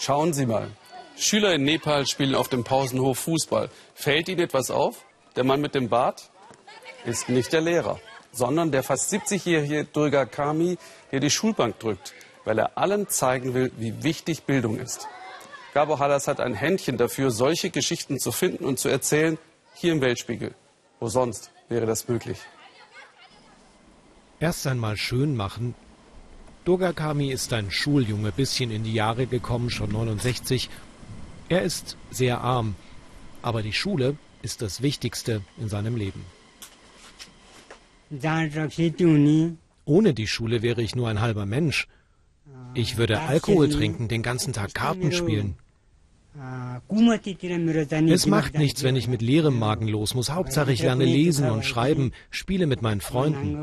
Schauen Sie mal. Schüler in Nepal spielen auf dem Pausenhof Fußball. Fällt Ihnen etwas auf? Der Mann mit dem Bart ist nicht der Lehrer, sondern der fast 70-jährige Durga Kami, der die Schulbank drückt, weil er allen zeigen will, wie wichtig Bildung ist. Gabo Hallas hat ein Händchen dafür, solche Geschichten zu finden und zu erzählen, hier im Weltspiegel. Wo sonst wäre das möglich? Erst einmal schön machen. Durga Kami ist ein Schuljunge, bisschen in die Jahre gekommen, schon 69. Er ist sehr arm, aber die Schule ist das Wichtigste in seinem Leben. Ohne die Schule wäre ich nur ein halber Mensch. Ich würde Alkohol trinken, den ganzen Tag Karten spielen. Es macht nichts, wenn ich mit leerem Magen los muss. Hauptsache, ich lerne lesen und schreiben, spiele mit meinen Freunden.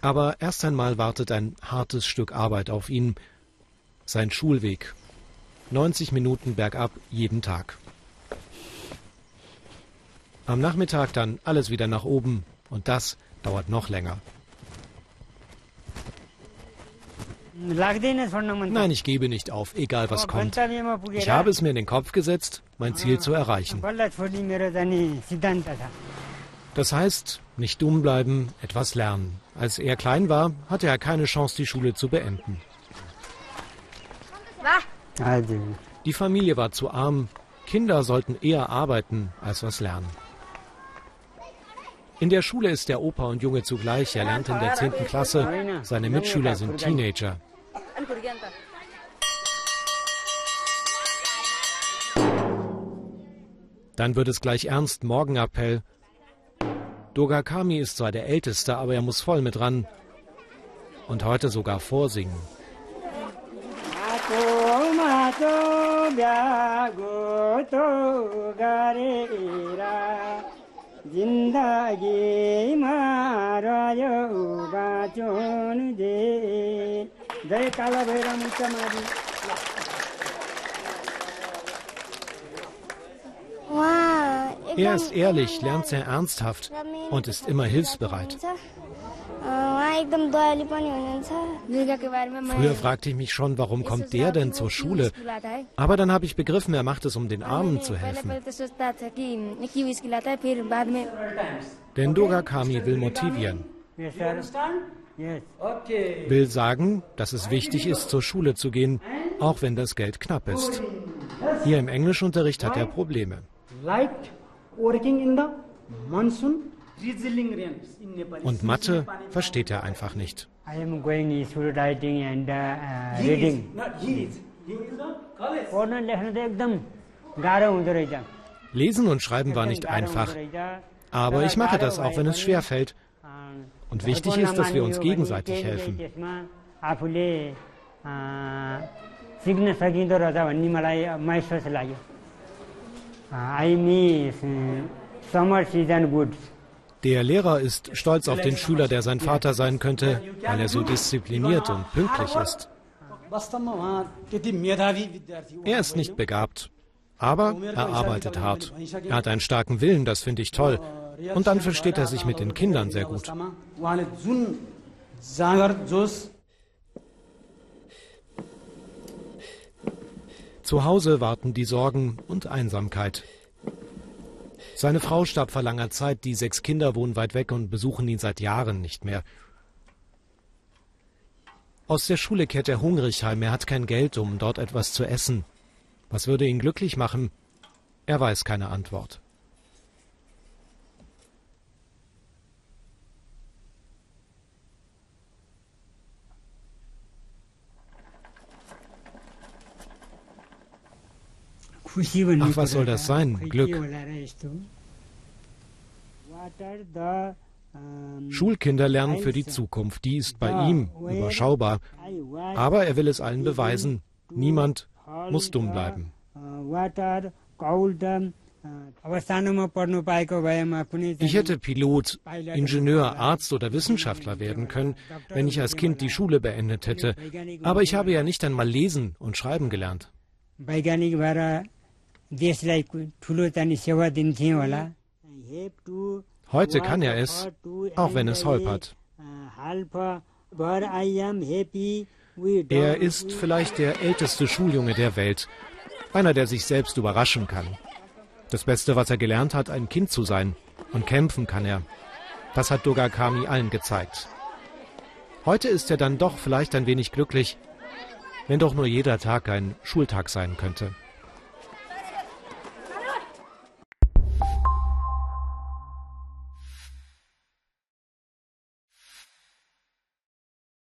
Aber erst einmal wartet ein hartes Stück Arbeit auf ihn. Sein Schulweg. 90 Minuten bergab jeden Tag. Am Nachmittag dann alles wieder nach oben und das dauert noch länger. Nein, ich gebe nicht auf, egal was kommt. Ich habe es mir in den Kopf gesetzt, mein Ziel zu erreichen. Das heißt, nicht dumm bleiben, etwas lernen. Als er klein war, hatte er keine Chance, die Schule zu beenden. Die Familie war zu arm. Kinder sollten eher arbeiten als was lernen. In der Schule ist der Opa und Junge zugleich. Er lernt in der 10. Klasse. Seine Mitschüler sind Teenager. Dann wird es gleich ernst. Morgenappell. Durga Kami ist zwar der Älteste, aber er muss voll mit ran. Und heute sogar vorsingen. Er ist ehrlich, lernt sehr ernsthaft und ist immer hilfsbereit. Früher fragte ich mich schon, warum kommt der denn zur Schule? Aber dann habe ich begriffen, er macht es, um den Armen zu helfen. Denn Durga Kami will motivieren. Will sagen, dass es wichtig ist, zur Schule zu gehen, auch wenn das Geld knapp ist. Hier im Englischunterricht hat er Probleme. Und Mathe versteht er einfach nicht. Lesen und Schreiben war nicht einfach. Aber ich mache das, auch wenn es schwer fällt. Und wichtig ist, dass wir uns gegenseitig helfen. Der Lehrer ist stolz auf den Schüler, der sein Vater sein könnte, weil er so diszipliniert und pünktlich ist. Er ist nicht begabt, aber er arbeitet hart. Er hat einen starken Willen, das finde ich toll. Und dann versteht er sich mit den Kindern sehr gut. Zu Hause warten die Sorgen und Einsamkeit. Seine Frau starb vor langer Zeit, die sechs Kinder wohnen weit weg und besuchen ihn seit Jahren nicht mehr. Aus der Schule kehrt er hungrig heim, er hat kein Geld, um dort etwas zu essen. Was würde ihn glücklich machen? Er weiß keine Antwort. Ach, was soll das sein? Glück. Schulkinder lernen für die Zukunft. Die ist bei ihm überschaubar. Aber er will es allen beweisen. Niemand muss dumm bleiben. Ich hätte Pilot, Ingenieur, Arzt oder Wissenschaftler werden können, wenn ich als Kind die Schule beendet hätte. Aber ich habe ja nicht einmal lesen und schreiben gelernt. Heute kann er es, auch wenn es holpert. Er ist vielleicht der älteste Schuljunge der Welt, einer, der sich selbst überraschen kann. Das Beste, was er gelernt hat, ein Kind zu sein. Und kämpfen kann er. Das hat Doga Kami allen gezeigt. Heute ist er dann doch vielleicht ein wenig glücklich, wenn doch nur jeder Tag ein Schultag sein könnte.